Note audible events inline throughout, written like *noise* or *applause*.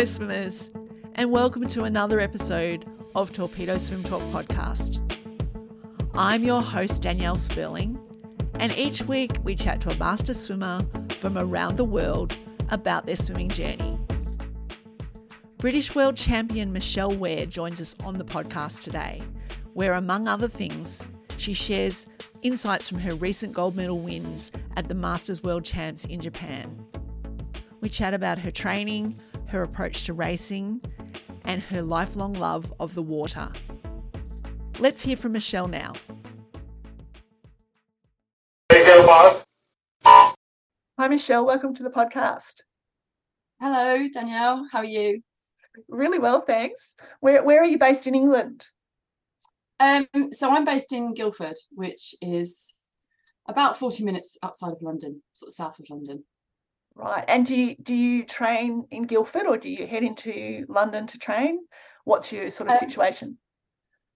Hello, swimmers, and welcome to another episode of Torpedo Swim Talk podcast. I'm your host, Danielle Sperling, and each week we chat to a master swimmer from around the world about their swimming journey. British World Champion Michelle Ware joins us on the podcast today, where, among other things, she shares insights from her recent gold medal wins at the Masters World Champs in Japan. We chat about her training, her approach to racing, and her lifelong love of the water. Let's hear from Michelle now. Hi, Michelle. Welcome to the podcast. Hello, Danielle. How are you? Really well, thanks. Where, where are you based in England? Um, so I'm based in Guildford, which is about 40 minutes outside of London, sort of south of London. Right. And do you do you train in Guildford or do you head into London to train? What's your sort of um, situation?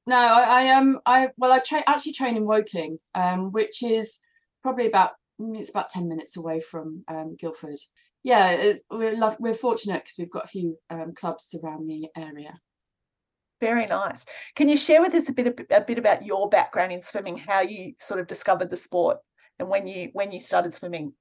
No, I, I um I well I tra- actually train in Woking, um, which is probably about mm, it's about 10 minutes away from um, Guildford. Yeah, we're love, we're fortunate because we've got a few um, clubs around the area. Very nice. Can you share with us a bit of, a bit about your background in swimming, how you sort of discovered the sport, and when you when you started swimming?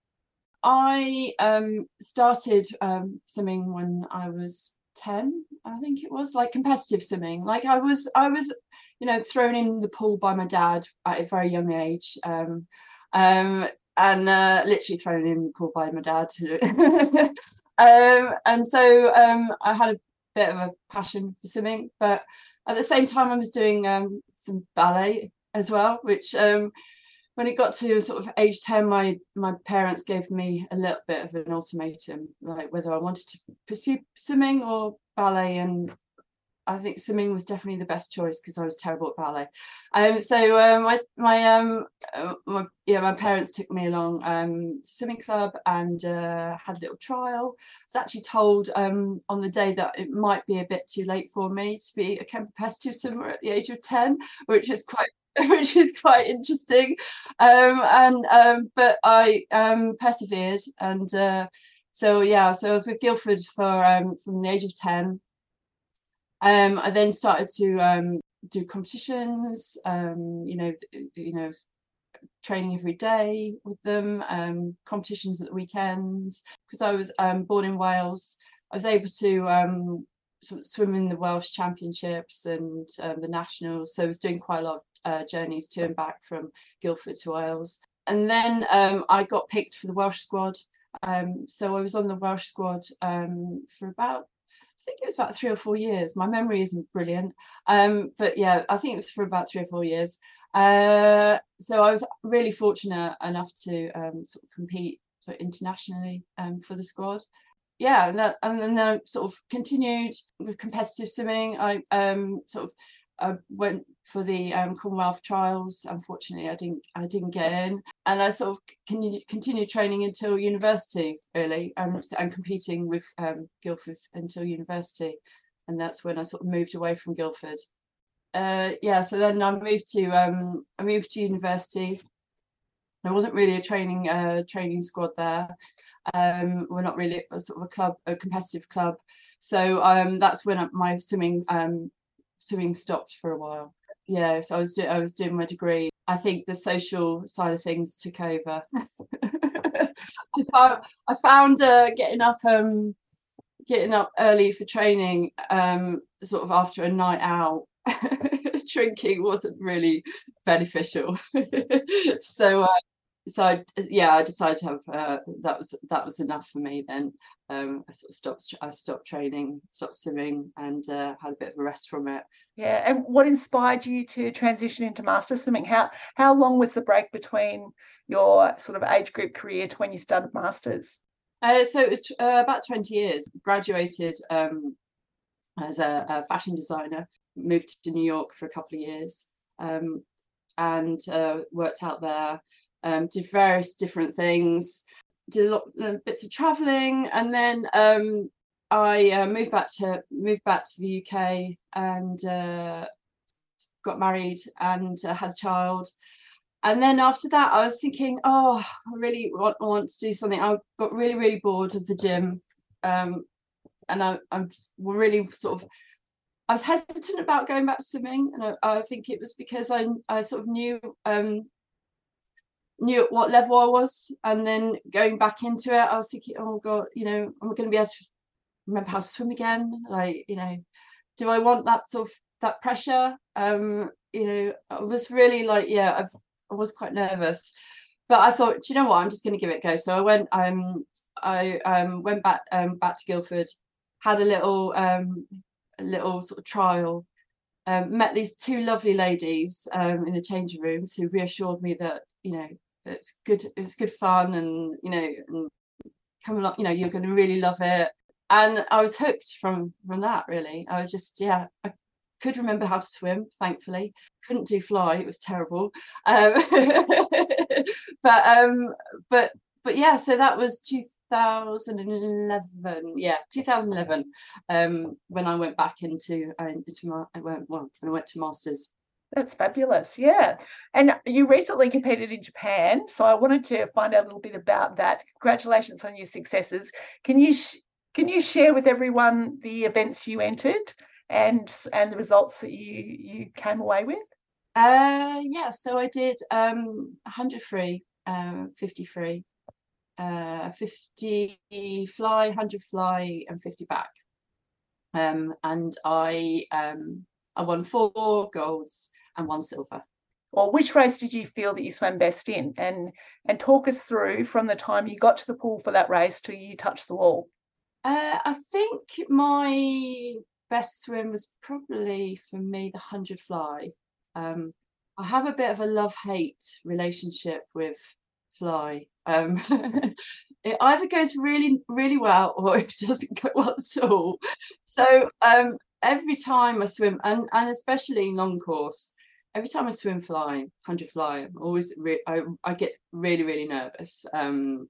I um, started um, swimming when I was 10, I think it was, like competitive swimming. Like I was, I was, you know, thrown in the pool by my dad at a very young age. Um, um, and uh, literally thrown in the pool by my dad. *laughs* um, and so um, I had a bit of a passion for swimming, but at the same time, I was doing um, some ballet as well, which um, when it got to sort of age 10 my my parents gave me a little bit of an ultimatum like whether i wanted to pursue swimming or ballet and I think swimming was definitely the best choice because I was terrible at ballet. Um, so um, my my um uh, my, yeah my parents took me along um to swimming club and uh, had a little trial. I was actually told um on the day that it might be a bit too late for me to be a competitive swimmer at the age of ten, which is quite *laughs* which is quite interesting. Um, and um, but I um, persevered, and uh, so yeah, so I was with Guildford for um, from the age of ten. Um, I then started to um, do competitions. Um, you know, you know, training every day with them. Um, competitions at the weekends because I was um, born in Wales. I was able to um, swim in the Welsh Championships and um, the nationals. So I was doing quite a lot of uh, journeys to and back from Guildford to Wales. And then um, I got picked for the Welsh squad. Um, so I was on the Welsh squad for about, I think it was about three or four years. My memory isn't brilliant, um, but yeah, I think it was for about three or four years. Uh, so I was really fortunate enough to um, sort of compete sort of internationally um, for the squad yeah, and, that, and then I sort of continued with competitive swimming. I um, sort of I went for the um, Commonwealth trials. Unfortunately, I didn't I didn't get in, and I sort of continued continue training until university really, and and competing with um, Guildford until university, and that's when I sort of moved away from Guildford. Uh, yeah, so then I moved to um, I moved to university. There wasn't really a training uh, training squad there. Um, we're not really a sort of a club, a competitive club. So um, that's when my swimming um, swimming stopped for a while. Yeah, so I was do- I was doing my degree. I think the social side of things took over. *laughs* I found I found uh, getting up um getting up early for training um sort of after a night out *laughs* drinking wasn't really beneficial. *laughs* so uh, so I, yeah, I decided to have uh, that was that was enough for me. Then um, I sort of stopped. I stopped training, stopped swimming, and uh, had a bit of a rest from it. Yeah, and what inspired you to transition into master swimming? How how long was the break between your sort of age group career to when you started masters? Uh, so it was uh, about twenty years. Graduated um, as a, a, fashion designer, moved to New York for a couple of years, um, and uh, worked out there um, did various different things, did a lot uh, bits of traveling, and then um, I uh, moved back to moved back to the UK and uh, got married and uh, had a child. And then after that, I was thinking, oh, I really want, want to do something. I got really, really bored of the gym. Um, and I, I'm really sort of I was hesitant about going back to swimming, and I, I think it was because I I sort of knew um, knew at what level I was, and then going back into it, I was thinking, oh god, you know, am I going to be able to remember how to swim again? Like, you know, do I want that sort of that pressure? Um, you know, I was really like, yeah, I've, I was quite nervous, but I thought, do you know what, I'm just going to give it a go. So I went, um, I um went back um back to Guildford, had a little um a little sort of trial. Um, met these two lovely ladies um, in the changing rooms who reassured me that you know it's good it's good fun and you know and come along you know you're going to really love it. And I was hooked from from that really. I was just yeah I could remember how to swim thankfully. Couldn't do fly it was terrible. Um, *laughs* but um but but yeah so that was 2011 yeah 2011 um when I went back into uh, into my I went well when I went to masters that's fabulous. Yeah. And you recently competed in Japan. So I wanted to find out a little bit about that. Congratulations on your successes. Can you sh- can you share with everyone the events you entered and and the results that you you came away with? Uh yeah, so I did um 100 free, um 50 free, uh 50 fly, 100 fly and 50 back. Um and I um I won four golds and one silver. Or which race did you feel that you swam best in? And and talk us through from the time you got to the pool for that race till you touched the wall. Uh, I think my best swim was probably for me the hundred fly. Um, I have a bit of a love hate relationship with fly. Um, *laughs* it either goes really really well or *laughs* it doesn't go well at all. So um, every time I swim, and and especially long course, every time I swim fly, 100 fly, I'm always re- I, I get really really nervous. Um,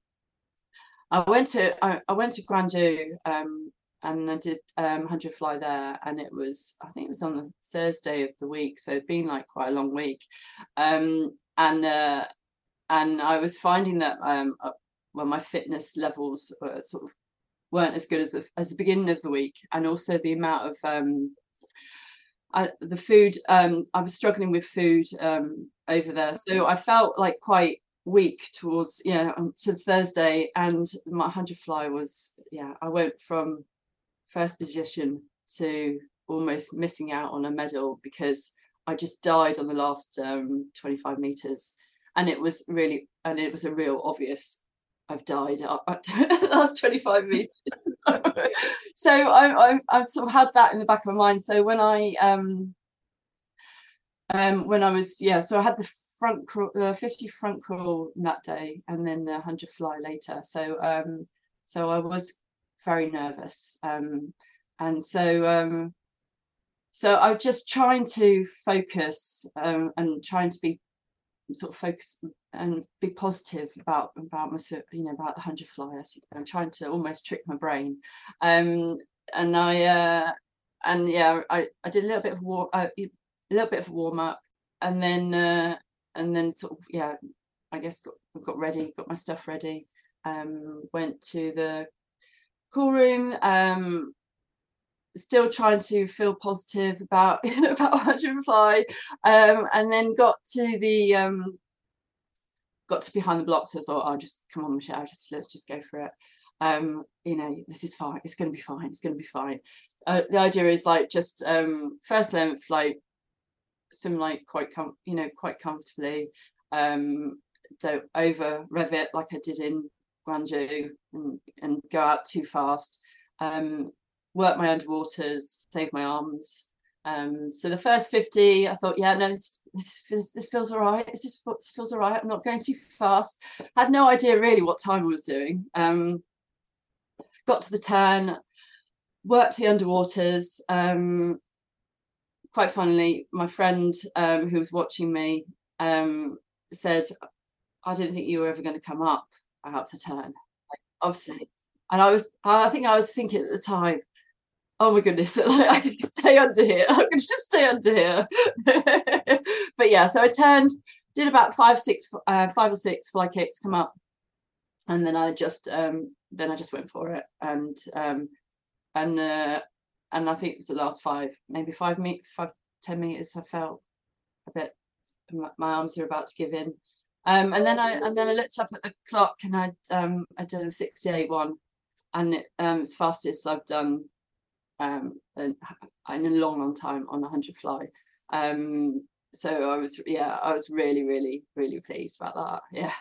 I went to I, I went to Gwangju um, and I did um, 100 fly there, and it was I think it was on the Thursday of the week, so it'd been like quite a long week, um, and uh, and I was finding that um, uh, well my fitness levels were sort of weren't as good as the, as the beginning of the week, and also the amount of um, I, the food um, I was struggling with food um, over there, so I felt like quite weak towards yeah um, to Thursday, and my hundred fly was yeah I went from first position to almost missing out on a medal because I just died on the last um, 25 meters, and it was really and it was a real obvious I've died at *laughs* the last 25 meters. *laughs* so I, I've sort of had that in the back of my mind. So when I um um when I was yeah, so I had the front crawl, the 50 front crawl that day, and then the 100 fly later. So um, so I was very nervous, um, and so um, so I was just trying to focus um, and trying to be sort of focus and be positive about about my you know about the 100 fly. I'm trying to almost trick my brain, um, and I uh, and yeah, I, I did a little bit of war, uh, a little bit of warm up, and then uh, and then sort of yeah i guess got got ready got my stuff ready um went to the call room um still trying to feel positive about *laughs* about 100 fly um and then got to the um got to behind the blocks i thought i'll oh, just come on michelle just let's just go for it. Um you know this is fine it's going to be fine it's going to be fine. Uh, the idea is like just um first length like swim like quite com- you know quite comfortably um don't over rev it like I did in Gwangju and, and go out too fast um work my underwaters save my arms um so the first 50 I thought yeah no this this, this feels all right. This, is, this feels all right. I'm not going too fast. Had no idea really what time I was doing. Um got to the turn worked the underwaters. Um quite funnily, my friend um, who was watching me um, said, "I didn't think you were ever going to come up out the turn." Like, obviously, and I was, I think I was thinking at the time, "Oh my goodness, *laughs* I can stay under here. I can just stay under here." *laughs* but yeah, so I turned, did about five, six, uh, five or six fly kicks, come up, and then I just, um, then I just went for it, and um, and uh, and I think it was the last five, maybe five meet five ten meters. I felt a bit my, my arms are about to give in. Um, and then I and then I looked up at the clock and I um I did a 68 one and it, um it's fastest I've done um in, in a long long time on a 100 fly. Um so I was yeah I was really really really pleased about that yeah.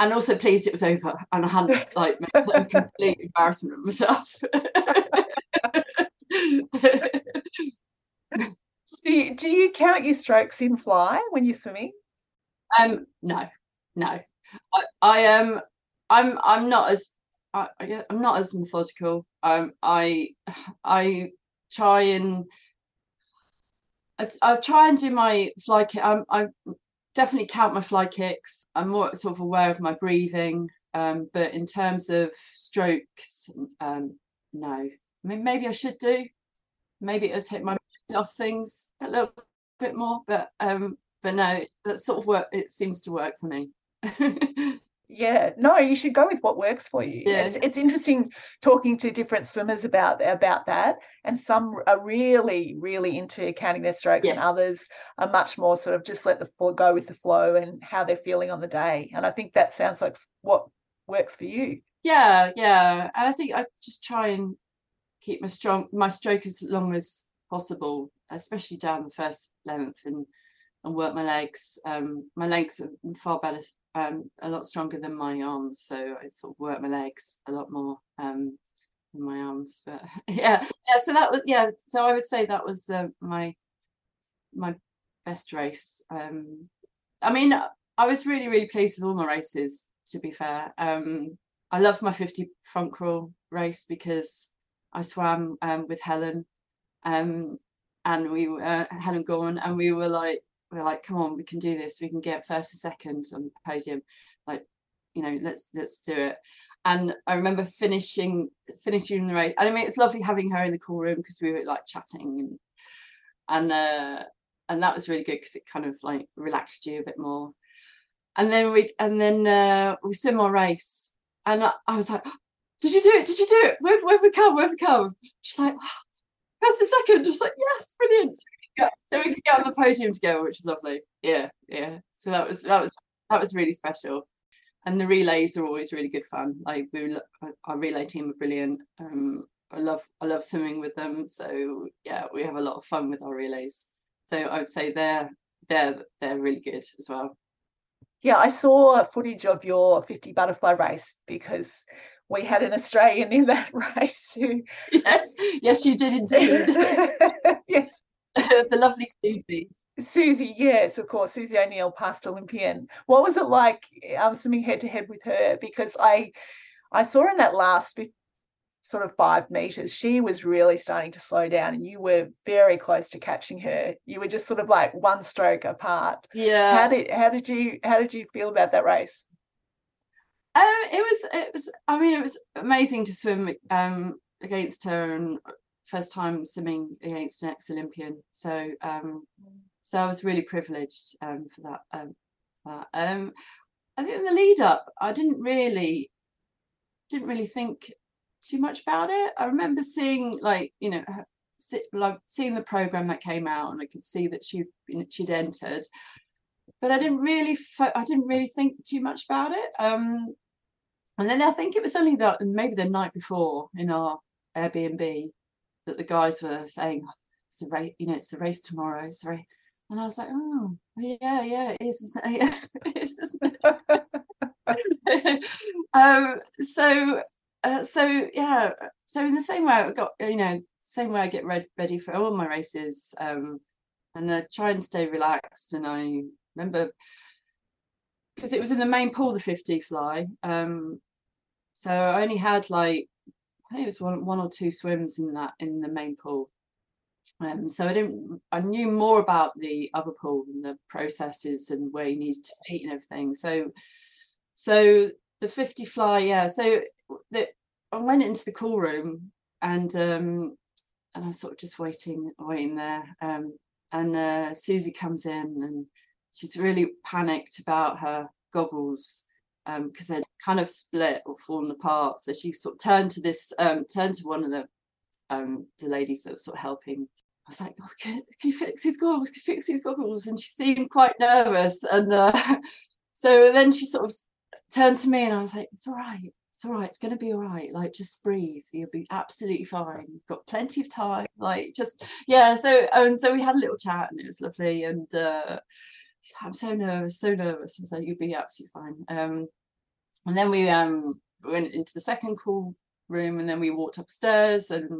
And also pleased it was over and I hadn't *laughs* like made a complete embarrassment of myself. *laughs* Do you, do you count your strokes in fly when you're swimming? Um no no. I, I am um, I'm I'm not as I, I guess I'm not as methodical um I I try and I, I try and do my fly kick I'm I definitely count my fly kicks. I'm more sort of aware of my breathing um but in terms of strokes um no. I mean maybe I should do. Maybe it'll take my off things a little bit more but um but no that sort of work it seems to work for me *laughs* yeah no you should go with what works for you. Yeah. it's, it's interesting talking to different swimmers about about that and some are really really into counting their strokes and others are much more sort of just let the flow go with the flow and how they're feeling on the day and i think that sounds like what works for you. Yeah yeah and i think i just try and keep my strong my stroke as long as possible especially down the first length and and work my legs. Um my legs are far better um a lot stronger than my arms so i sort of work my legs a lot more um than my arms but *laughs* yeah yeah so that was yeah so i would say that was uh, my my best race um i mean i was really really pleased with all my races to be fair um I loved my 50 front crawl race because I swam um, with Helen um, and we uh, Helen Gorman and we were like were like come on we can do this we can get first and second on the podium like you know let's let's do it and I remember finishing finishing the race and I mean it's lovely having her in the call room because we were like chatting and and uh and that was really good because it kind of like relaxed you a bit more and then we and then uh we swim our race and I, I was like, *gasps* "Did you do it? Did you do it? Where, where have we come? Where we come?" She's like, "First and second. Just like, "Yes, brilliant." Yeah, so we could get on the podium together, which was lovely. Yeah, yeah. So that was that was that was really special. And the relays are always really good fun. Like we, were, our relay team are brilliant. Um, I love I love swimming with them. So yeah, we have a lot of fun with our relays. So I would say they're they're they're really good as well. Yeah, I saw footage of your 50 butterfly race because we had an Australian *laughs* in that race who Yes, yes, you did indeed. *laughs* yes, *laughs* the lovely Susie. Susie, yes, of course, Susie O'Neill, past Olympian. What was it like um, swimming head to head with her? Because I I saw in that last bit, sort of five meters, she was really starting to slow down, and you were very close to catching her. You were just sort of like one stroke apart. Yeah. How did how did you how did you feel about that race? Um, it was it was I mean it was amazing to swim um against her and first time swimming against an ex-Olympian. So um so I was really privileged um for that um that. Um I think in the lead up I didn't really didn't really think too much about it. I remember seeing like you know like seeing the program that came out and I could see that she she'd entered but I didn't really I didn't really think too much about it. Um, and then I think it was only that maybe the night before in our Airbnb that the guys were saying "Oh, it's a race, you know, it's the race tomorrow. It's a race. And I was like, oh, yeah, yeah, it is. Yeah, *laughs* it is, *laughs* um, so, uh, so yeah, so in the same way, I got, you know, same way I get read, ready for all my races, um, and I try and stay relaxed. And I remember because it was in the main pool, the 50 fly. Um, so I only had like I think it was one one or two swims in that in the main pool. Um, so I didn't I knew more about the other pool and the processes and where you needed to eat and everything. So so the 50 fly, yeah. So I went into the cool room and um and I was sort of just waiting, waiting there. Um and uh Susie comes in and she's really panicked about her goggles because they'd kind of split or fallen apart. So she sort of turned to this, um, turned to one of the um, the ladies that were sort of helping. I was like, oh, can, can you fix his goggles? Can you fix his goggles? And she seemed quite nervous. And uh, *laughs* so then she sort of turned to me and I was like, it's all right. It's all right. It's going to be all right. Like, just breathe. You'll be absolutely fine. You've got plenty of time. Like, just, yeah. So, and so we had a little chat and it was lovely. And uh, I'm so nervous, so nervous. And so you'll be absolutely fine. Um, and then we um went into the second call room and then we walked upstairs and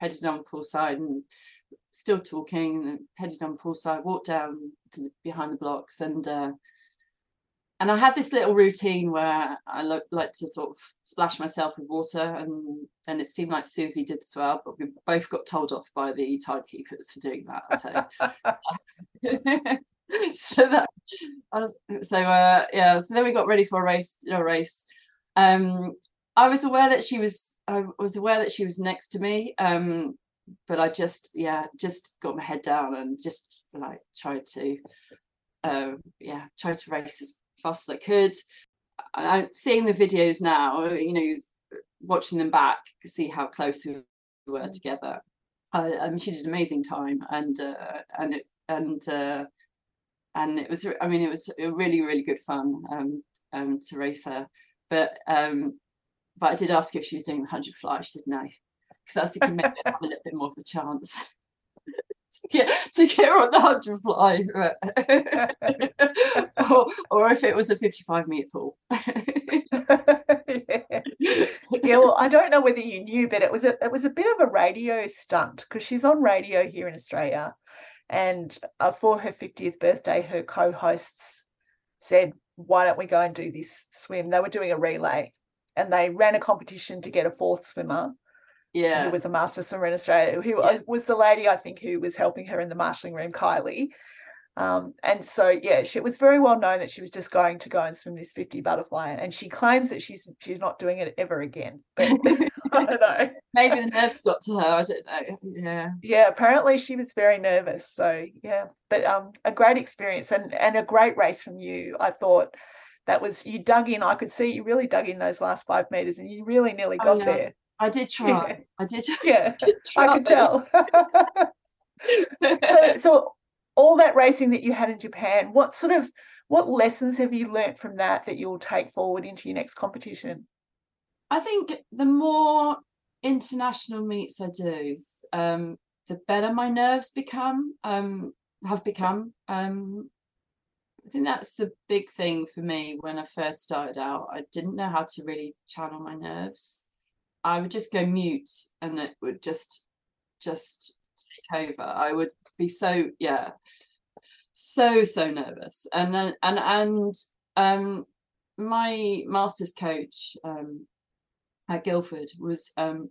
headed on poolside and still talking and then headed on poolside, walked down to the, behind the blocks and uh, and I have this little routine where I lo- like to sort of splash myself with water and and it seemed like Susie did as well, but we both got told off by the timekeepers for doing that. So *laughs* *laughs* *laughs* so that was, so uh yeah, so then we got ready for a race, a race. Um I was aware that she was I was aware that she was next to me. Um but I just yeah, just got my head down and just like tried to uh, yeah, tried to race as fast as I could. I, seeing the videos now, you know, watching them back, see how close we were mm. together. I, I mean, she did an amazing time, and uh, and it, and uh, and it was. I mean, it was really really good fun um, um, to race her. But um, but I did ask her if she was doing the hundred fly. She said no, because I was thinking maybe I'd have a little bit more of a chance. *laughs* to get to get on the hundred fly, *laughs* or, or if it was a fifty-five meter pool. yeah. *laughs* yeah, well, I don't know whether you knew, but it was a it was a bit of a radio stunt because she's on radio here in Australia, and uh, for her fiftieth birthday, her co-hosts said, "Why don't we go and do this swim?" They were doing a relay, and they ran a competition to get a fourth swimmer yeah who was a master swimmer in Australia, who yeah. was the lady I think who was helping her in the marshalling room, Kylie. Um, and so yeah, she, it was very well known that she was just going to go and swim this 50 butterfly, and she claims that she's she's not doing it ever again. But *laughs* *laughs* I don't know. Maybe the nerves got to her. I don't know. Yeah. Yeah. Apparently she was very nervous. So yeah, but um, a great experience and and a great race from you. I thought that was you dug in. I could see you really dug in those last five meters, and you really nearly oh, got oh, yeah. there. I did try. Yeah. I did. Yeah, I, *laughs* I could tell. so, so all that racing that you had in Japan, what sort of what lessons have you learnt from that that you'll take forward into your next competition? I think the more international meets I do, um, the better my nerves become. Um, have become. Um, I think that's the big thing for me when I first started out. I didn't know how to really channel my nerves. I would just go mute and it would just just take over. I would be so yeah, so so nervous. And and and um my master's coach um at Guildford was um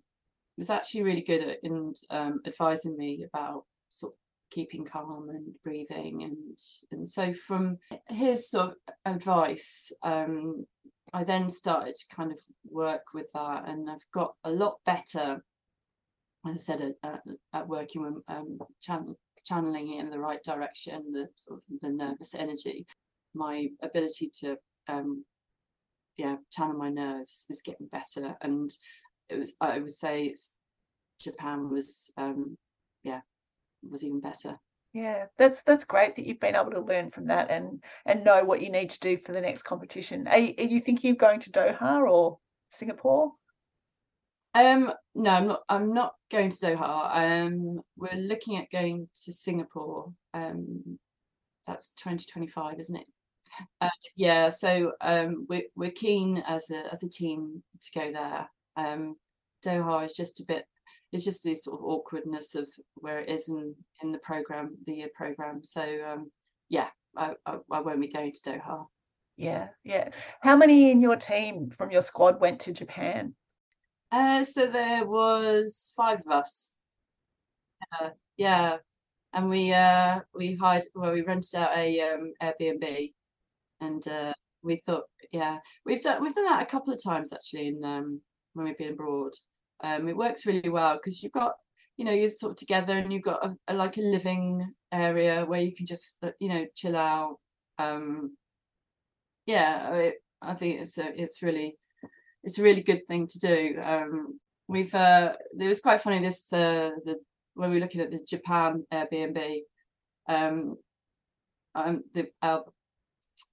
was actually really good at in um, advising me about sort of keeping calm and breathing and and so from his sort of advice um I then started to kind of work with that, and I've got a lot better, as I said, at, at working with um, channel, channeling it in the right direction, the sort of the nervous energy. My ability to, um, yeah, channel my nerves is getting better, and it was. I would say Japan was, um, yeah, was even better yeah that's that's great that you've been able to learn from that and and know what you need to do for the next competition are, are you thinking of going to doha or singapore um no i'm not i'm not going to doha um we're looking at going to singapore um that's 2025 isn't it *laughs* uh, yeah so um we're, we're keen as a as a team to go there um doha is just a bit it's just the sort of awkwardness of where it is in in the program, the year program. So um, yeah, I, I, I won't be going to Doha. Yeah, yeah. How many in your team from your squad went to Japan? Uh, so there was five of us. Uh, yeah, and we uh we hired well we rented out a um, Airbnb, and uh, we thought yeah we've done we've done that a couple of times actually in um when we've been abroad. Um, it works really well because you've got, you know, you're sort of together and you've got a, a, like a living area where you can just, uh, you know, chill out. Um, yeah, I, I think it's a, it's really, it's a really good thing to do. Um, we've uh it was quite funny this uh the when we were looking at the Japan Airbnb um um the our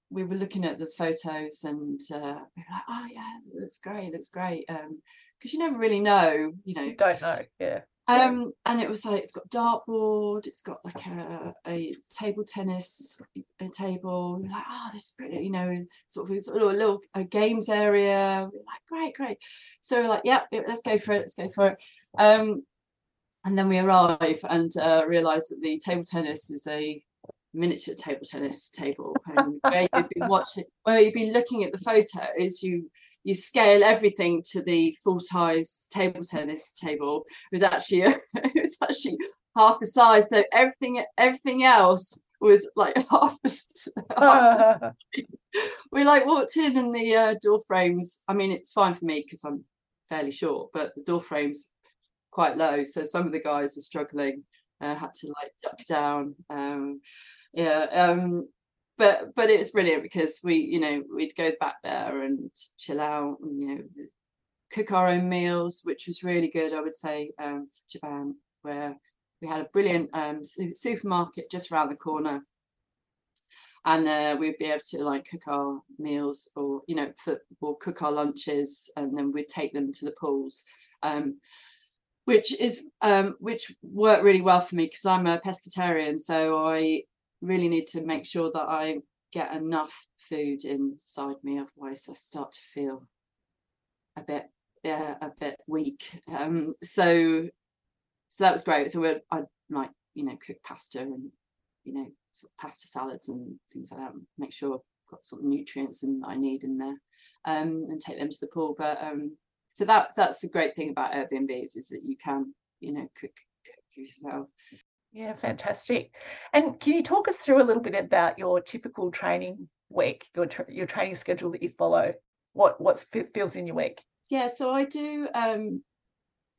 we were looking at the photos and uh, we were like, oh yeah, it looks great, looks great. Um, because you never really know, you know. You don't know, yeah. Um, and it was like it's got dartboard, it's got like a, a table tennis a table. Like, oh, this is pretty, you know, sort of a little, little a games area. We're like, great, great. So we're like, yeah, let's go for it, let's go for it. Um, and then we arrive and uh, realize that the table tennis is a miniature table tennis table and where you've been watching where you've been looking at the photos you you scale everything to the full size table tennis table. It was actually *laughs* it was actually half the size. So everything everything else was like *laughs* half the, half the *laughs* we like walked in and the uh, door frames i mean it's fine for me because i'm fairly short but the door frames quite low. So some of the guys were struggling uh, had to like duck down um, yeah um but but it was brilliant because we you know we'd go back there and chill out and you know cook our own meals which was really good i would say um japan where we had a brilliant um supermarket just around the corner. And uh, we'd be able to like cook our meals or you know for, or cook our lunches and then we'd take them to the pools um, which is um, which worked really well for me because I'm a pescatarian so I really need to make sure that I get enough food inside me, otherwise I start to feel a bit yeah a bit weak. Um, so so that was great. So I like you know cook pasta and you know sort of pasta salads and things like that. Make sure I've got sort of nutrients and I need in there, um, and take them to the pool. But um, so that that's the great thing about Airbnbs is that you can you know cook cook yourself. Yeah, fantastic. And can you talk us through a little bit about your typical training week, your tra- your training schedule that you follow? What what feels in your week? Yeah, so I do. Um,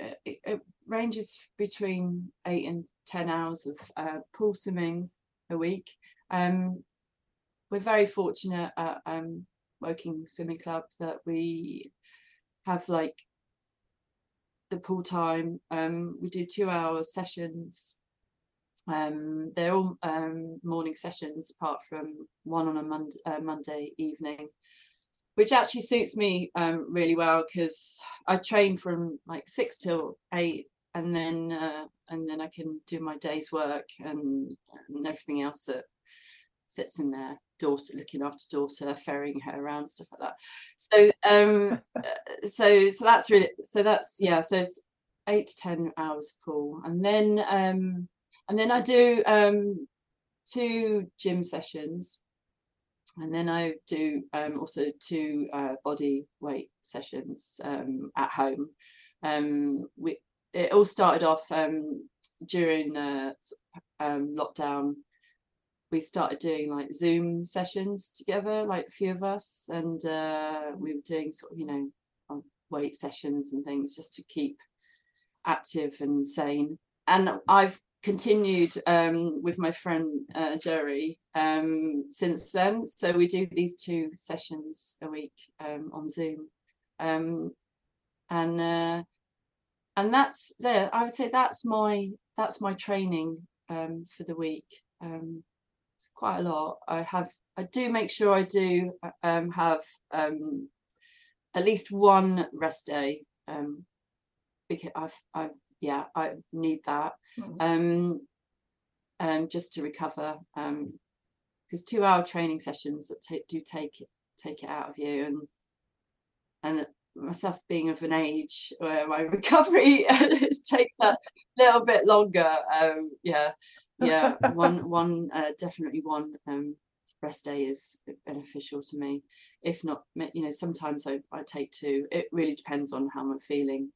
it, it ranges between eight and ten hours of uh, pool swimming a week. Um, we're very fortunate at um, Woking Swimming Club that we have like the pool time. Um, we do two hour sessions um, they're all um, morning sessions apart from one on a Monday, uh, Monday evening, which actually suits me um, really well because I train from like six till eight, and then uh, and then I can do my day's work and, and everything else that sits in there. Daughter looking after daughter, ferrying her around, stuff like that. So um, *laughs* uh, so so that's really so that's yeah. So it's eight to ten hours pool, and then um and then I do um, two gym sessions, and then I do um, also two uh, body weight sessions um, at home. Um, we, it all started off um, during uh, um, lockdown. We started doing like Zoom sessions together, like a few of us, and uh, we were doing sort of you know weight sessions and things just to keep active and sane. And I've continued um, with my friend uh, Jerry um, since then. So we do these two sessions a week um, on Zoom, um, and uh, and that's there. I would say that's my that's my training um, for the week. Um, it's quite a lot. I have I do make sure I do have at least one rest day because I've I've yeah, I need that. Mm. Um, um, just to recover. Um, because two hour training sessions that take, do take it take it out of you and and myself being of an age where my *laughs* recovery *laughs* takes a little bit longer. Um, yeah, yeah, *laughs* one one uh, definitely one um, rest day is beneficial to me. If not, you know, sometimes I, I take two. It really depends on how I'm feeling.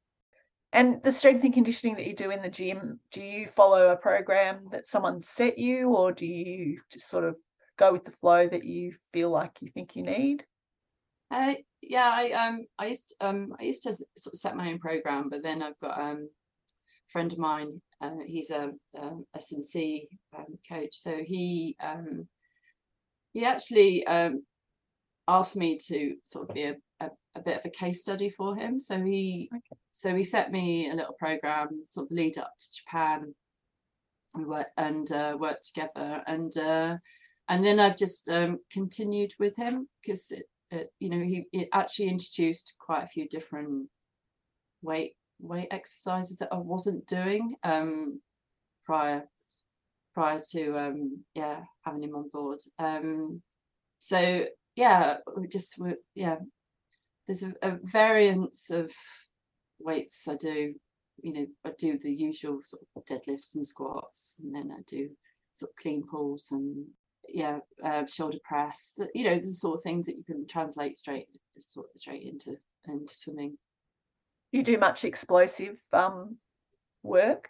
And the strength and conditioning that you do in the gym, do you follow a program that someone set you, or do you just sort of go with the flow that you feel like you think you need? Uh, yeah, I um I used um I used to sort of set my own program, but then I've got um a friend of mine. Uh, he's a, a S&C um, coach, so he um he actually um asked me to sort of be a, a, bit of a case study for him. So he okay so he set me a little program, sort of lead up to Japan. We worked and uh, worked together, and uh, and then I've just um, continued with him because it, it, you know, he it actually introduced quite a few different weight weight exercises that I wasn't doing um, prior prior to um, yeah having him on board. Um, so yeah, we just we, yeah, there's a, a variance of weights I do. You know, I do the usual sort of deadlifts and squats, and then I do sort of clean pulls and yeah, uh, shoulder press. You know, the sort of things that you can translate straight sort of straight into into swimming. You do much explosive um, work?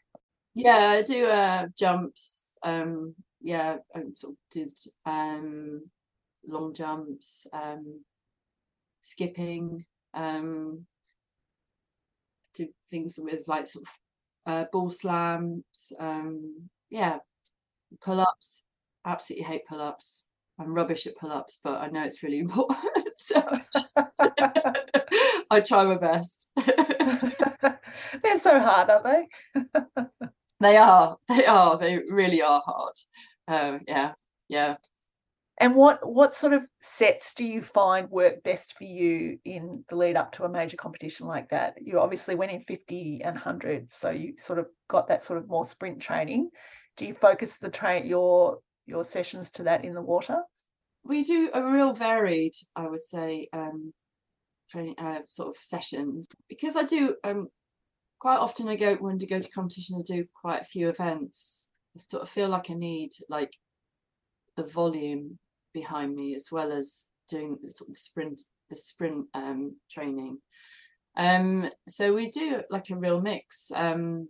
Yeah, I do uh, jumps. Um, yeah, I sort of did um, long jumps, um, skipping, um, do things with like sort of uh, ball slams. Um, yeah, pull ups. Absolutely hate pull ups. I'm rubbish at pull ups, but I know it's really *laughs* important. so *laughs* I try my best. *laughs* They're so hard, aren't they? they are. They are. They really are hard. Um, yeah. Yeah. And what what sort of sets do you find work best for you in the lead up to a major competition like that? You obviously went in 50 and 100, so you sort of got that sort of more sprint training. Do you focus the train your your sessions to that in the water? We do a real varied, I would say, um, training uh, sort of sessions because I do um, quite often. I go when to go to competition, I do quite a few events. I sort of feel like I need like the volume behind me as well as doing the sort of sprint the sprint um, training. Um, so we do like a real mix. Um,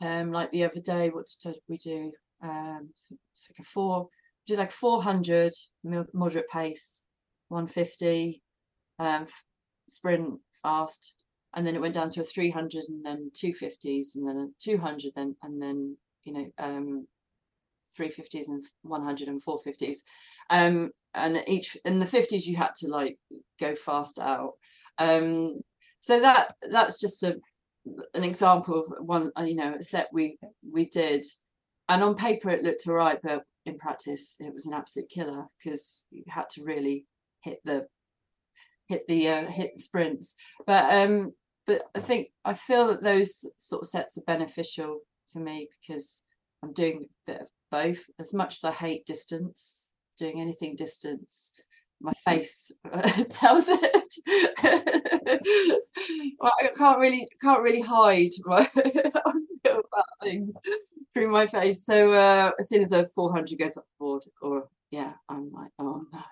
um, like the other day, what did we do? Um, it's like a four, we did like 400 moderate pace, 150 um, sprint fast, and then it went down to a 300 and then 250s and then a 200 then and then you know 350s and 100 and 450s um and each in the 50s you had to like go fast out. Um so that that's just a an example of one uh, you know a set we we did. And on paper it looked all right but in practice it was an absolute killer because you had to really hit the hit the uh, hit sprints. But um but i think i feel that those sort of sets are beneficial for me because i'm doing a bit of both. As much as I hate distance, doing anything distance, my face *laughs* tells it. *laughs* well, I can't really can't really hide *laughs* my about things through my face. So uh, as soon as a 400 goes up the board, or yeah, I'm like, oh no.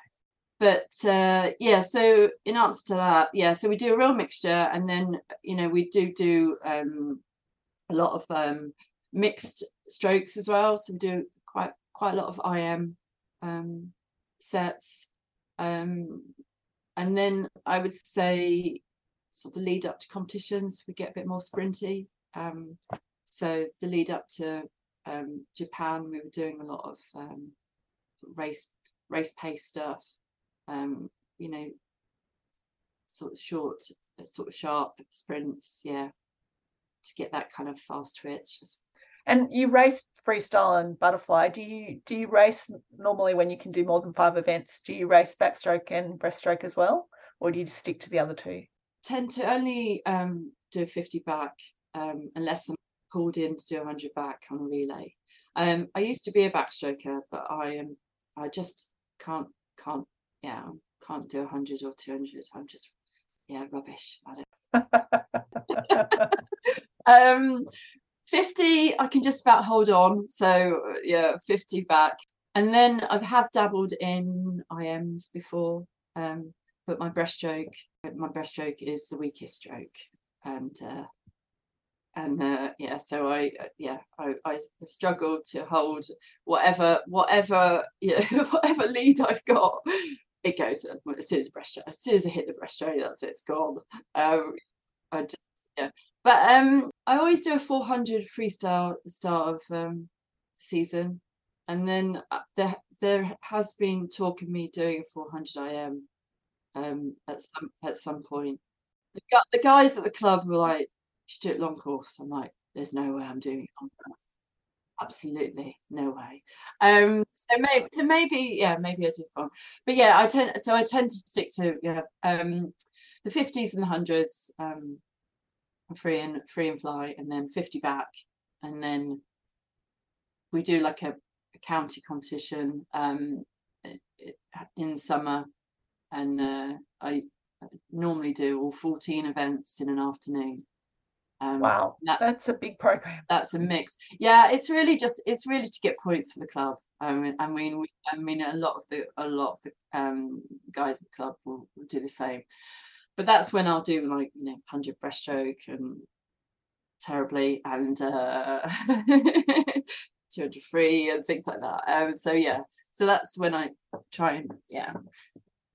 But uh, yeah, so in answer to that, yeah, so we do a real mixture, and then you know we do do um, a lot of um, mixed strokes as well. So we do quite quite a lot of IM um, sets. Um, and then I would say sort of the lead up to competitions, we get a bit more sprinty. Um, so the lead up to um, Japan, we were doing a lot of um, race race pace stuff. Um, you know, sort of short, sort of sharp sprints. Yeah, to get that kind of fast twitch. And you race freestyle and butterfly. Do you do you race normally when you can do more than five events? Do you race backstroke and breaststroke as well, or do you stick to the other two? Tend to only um, do fifty back um, unless I'm pulled in to do a hundred back on a relay. Um, I used to be a backstroker, but I am I just can't can't yeah can't do a hundred or two hundred. I'm just yeah rubbish at it. *laughs* *laughs* um 50 i can just about hold on. So yeah 50 back. And then i have dabbled in ims before um, but my breaststroke my breaststroke is the weakest stroke. And uh, and uh, yeah so i uh, yeah I, I struggle to hold whatever whatever yeah *laughs* whatever lead i've got. It goes as soon as breaststroke as soon as i hit the breaststroke that's it, it's gone. Um i just yeah. But um, I always do a 400 freestyle at the start of um, season, and then uh, there there has been talk of me doing a 400 IM um, at some at some point. the, the guys at the club were like, "You should do it long course." I'm like, "There's no way I'm doing it long course. Absolutely no way." Um, so maybe, so maybe, yeah, maybe I did wrong, but yeah, I tend, so I tend to stick to yeah, um, the fifties and the hundreds, um, free and free and fly, and then fifty back, and then we do like a, a county competition um i- i- in summer and uh, I normally do all 14 events in an afternoon. Um, Wow, that's that's a big program. that's a mix. Yeah, it's really just it's really to get points for the club. I mean, I mean, we, I mean, a lot of the a lot of the um, guys at the club will, will do the same. But that's when I'll do like you know hundred breaststroke and terribly and uh, *laughs* two hundred free and things like that. Um, so yeah, so that's when I try and yeah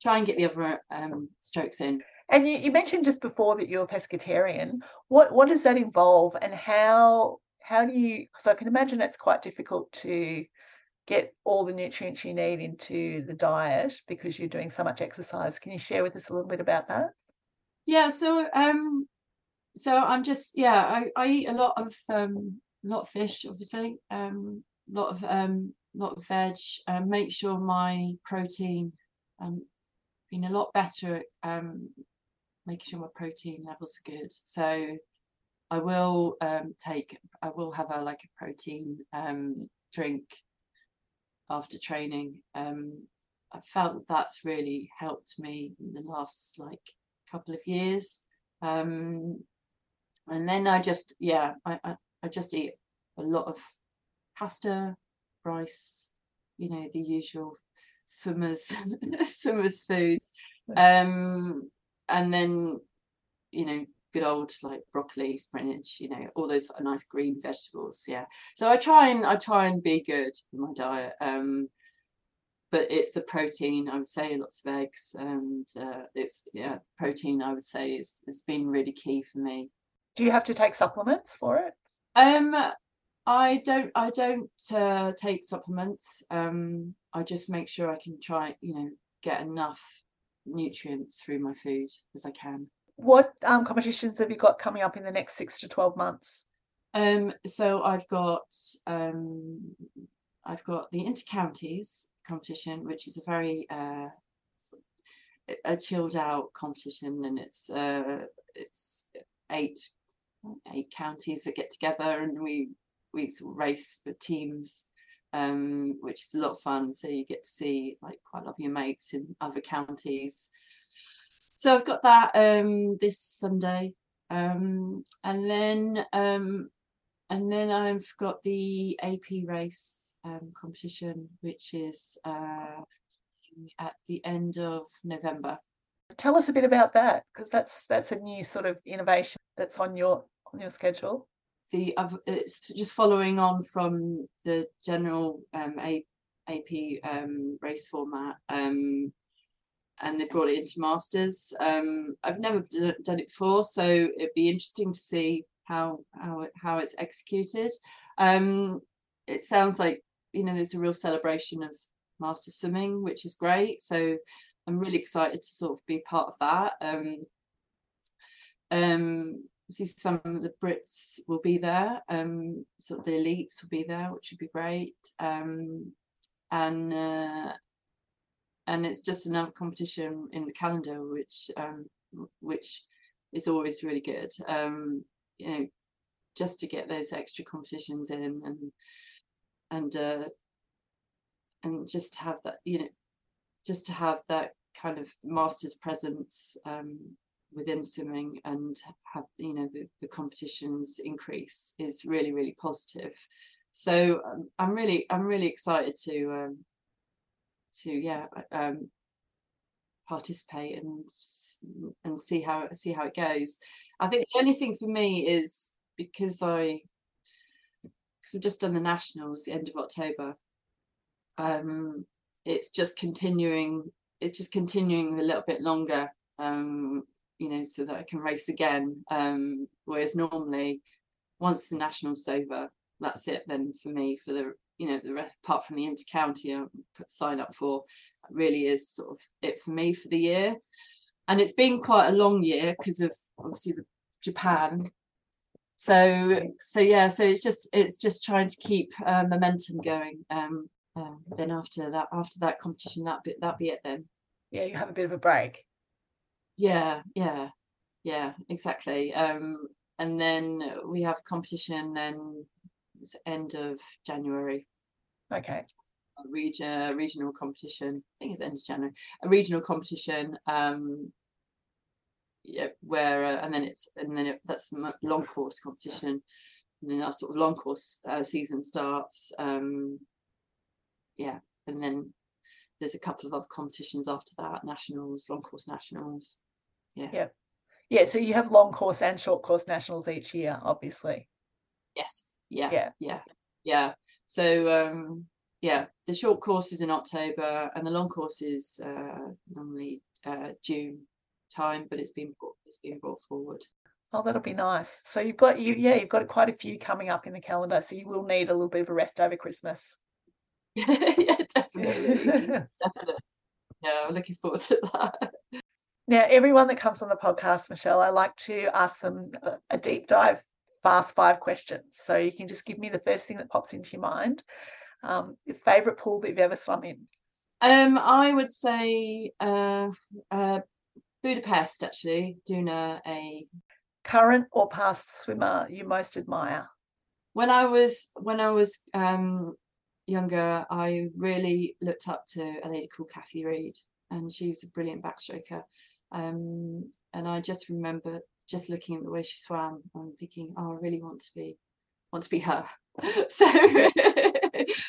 try and get the other um, strokes in. And you, you mentioned just before that you're a pescatarian. What what does that involve, and how how do you? So I can imagine it's quite difficult to get all the nutrients you need into the diet because you're doing so much exercise. Can you share with us a little bit about that? Yeah, so um so I'm just yeah, I, I eat a lot of um lot of fish obviously, um a lot of um lot of veg, um make sure my protein um been a lot better at um making sure my protein levels are good. So I will um take I will have a like a protein um drink after training. Um I felt that that's really helped me in the last like couple of years. Um, and then I just, yeah, I, I, I just eat a lot of pasta, rice, you know, the usual swimmers, *laughs* swimmers foods. Um, and then, you know, good old like broccoli, spinach, you know, all those nice green vegetables. Yeah. So I try and I try and be good with my diet. Um, but it's the protein i would say lots of eggs and uh, it's yeah protein i would say is has been really key for me Do you have to take supplements for it? um i don't i don't uh, take supplements um i just make sure i can try you know get enough nutrients through my food as i can What um, competitions have you got coming up in the next six to twelve months? um so i've got um i've got the intercounties competition which is a very uh a chilled out competition and it's uh it's eight eight counties that get together and we we sort of race the teams um which is a lot of fun. So you get to see like quite a lot of your mates in other counties. So I've got that um this Sunday. Um and then um and then I've got the AP race um competition which is uh at the end of November. Tell us a bit about that because that's that's a new sort of innovation that's on your on your schedule. the it's just following on from the general um A, AP um race format um and they brought it into masters. Um I've never d- done it before so it'd be interesting to see how how it, how it's executed. Um it sounds like you know there's a real celebration of master swimming which is great so I'm really excited to sort of be part of that um um see some of the Brits will be there, um, sort of the elites will be there, which would be great. Um, and uh, and it's just another competition in the calendar, which um, which is always really good. Um, you know, just to get those extra competitions in and and uh, and just to have that, you know, just to have that kind of master's presence um, within swimming and have you know the, the competitions increase is really really positive. So um, i'm really i'm really excited to um to yeah um participate and and see how see how it goes. I think the only thing for me is because i because i've just done the nationals the end of october um it's just continuing it's just continuing a little bit longer um you know, so that I can race again. Um, whereas normally, once the nationals over, that's it. Then for me, for the you know the rest, apart from the intercounty I put sign up for, really is sort of it for me for the year. and it's been quite a long year because of obviously the Japan. So so yeah, so it's just it's just trying to keep uh, momentum going. Um, um, then after that after that competition, that bit that be it then. Yeah, you have a bit of a break. Yeah, yeah, yeah, exactly. Um, and then we have competition then it's end of January. Okay. A region regional competition. I think it's end of January. A regional competition. Um, where uh, and then it's and then it, that's long course competition, and then our sort of long course uh, season starts. Um, yeah, and then there's a couple of other competitions after that, nationals, long course nationals. Yeah. Yeah. Yeah. So you have long course and short course nationals each year, obviously. Yes. Yeah. Yeah. Yeah. Yeah. So um yeah, the short course is in October and the long course is uh normally uh June time, but it's been brought it's been brought forward. Oh, that'll be nice. So you've got you, yeah, you've got quite a few coming up in the calendar. So you will need a little bit of a rest over Christmas. *laughs* yeah, definitely. *laughs* definitely. Yeah, I'm looking forward to that. Now, everyone that comes on the podcast, Michelle, I like to ask them a, a deep dive, fast five questions. So you can just give me the first thing that pops into your mind. Um, your favorite pool that you've ever swum in? Um, I would say uh, uh, Budapest actually, doing a, a Current or past swimmer you most admire? when I was when I was um younger, I really looked up to a lady called Kathy Read, and she was a brilliant backstroker. Um, and I just remember just looking at the way she swam and thinking, oh, I really want to be want to be her. *laughs* so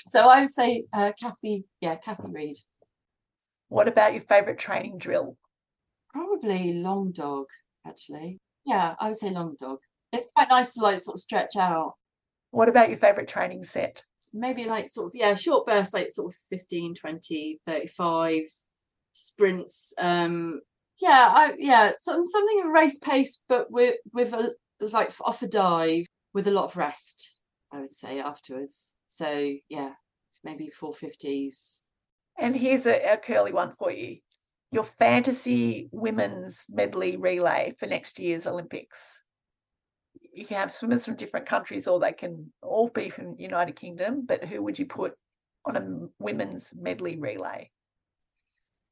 so I would say uh, Kathy, yeah, Kathy Read. What about your favorite training drill? Probably long dog, actually. Yeah, I would say long dog. It's quite nice to like sort of stretch out. What about your favorite training set? maybe like sort of yeah short bursts like sort of 15 20 35 sprints um yeah i yeah some something of a race pace but with with a like off a dive with a lot of rest i would say afterwards so yeah maybe 450s And here's a, a curly one for you. Your fantasy women's medley relay for next year's Olympics. You can have swimmers from different countries or they can all be from United Kingdom, but who would you put on a women's medley relay?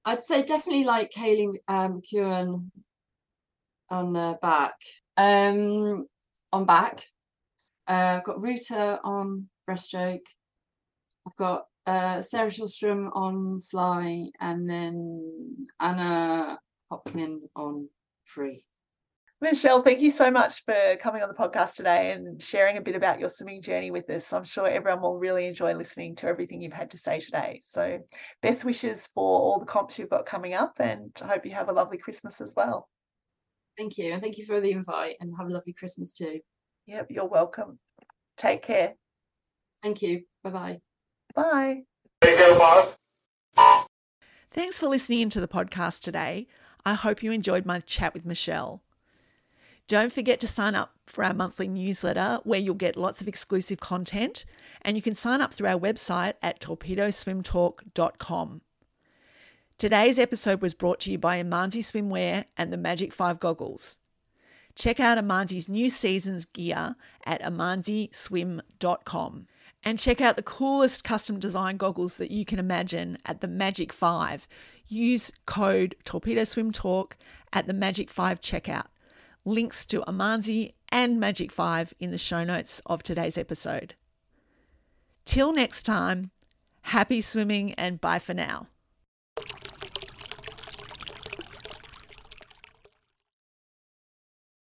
i'd say definitely like Kaylee um McKeown on uh, back um on back uh, i've got Ruta on breaststroke i've got uh, Sarah Sjöström on fly, and then Anna Hopkin on free. Michelle, thank you so much for coming on the podcast today and sharing a bit about your swimming journey with us. I'm sure everyone will really enjoy listening to everything you've had to say today. So, best wishes for all the comps you've got coming up, and I hope you have a lovely Christmas as well. Thank you, and thank you for the invite, and have a lovely Christmas too. Yep, you're welcome. Take care. Thank you. Bye bye. Bye. Thanks for listening to the podcast today. I hope you enjoyed my chat with Michelle. Don't forget to sign up for our monthly newsletter where you'll get lots of exclusive content and you can sign up through our website at torpedoswimtalk.com. Today's episode was brought to you by Amanzi Swimwear and the Magic 5 goggles. Check out Amanzi's new season's gear at amanziswim.com and check out the coolest custom design goggles that you can imagine at the Magic 5. Use code Torpedo Swim Talk at the Magic 5 checkout. Links to Amanzi and Magic 5 in the show notes of today's episode. Till next time, happy swimming and bye for now.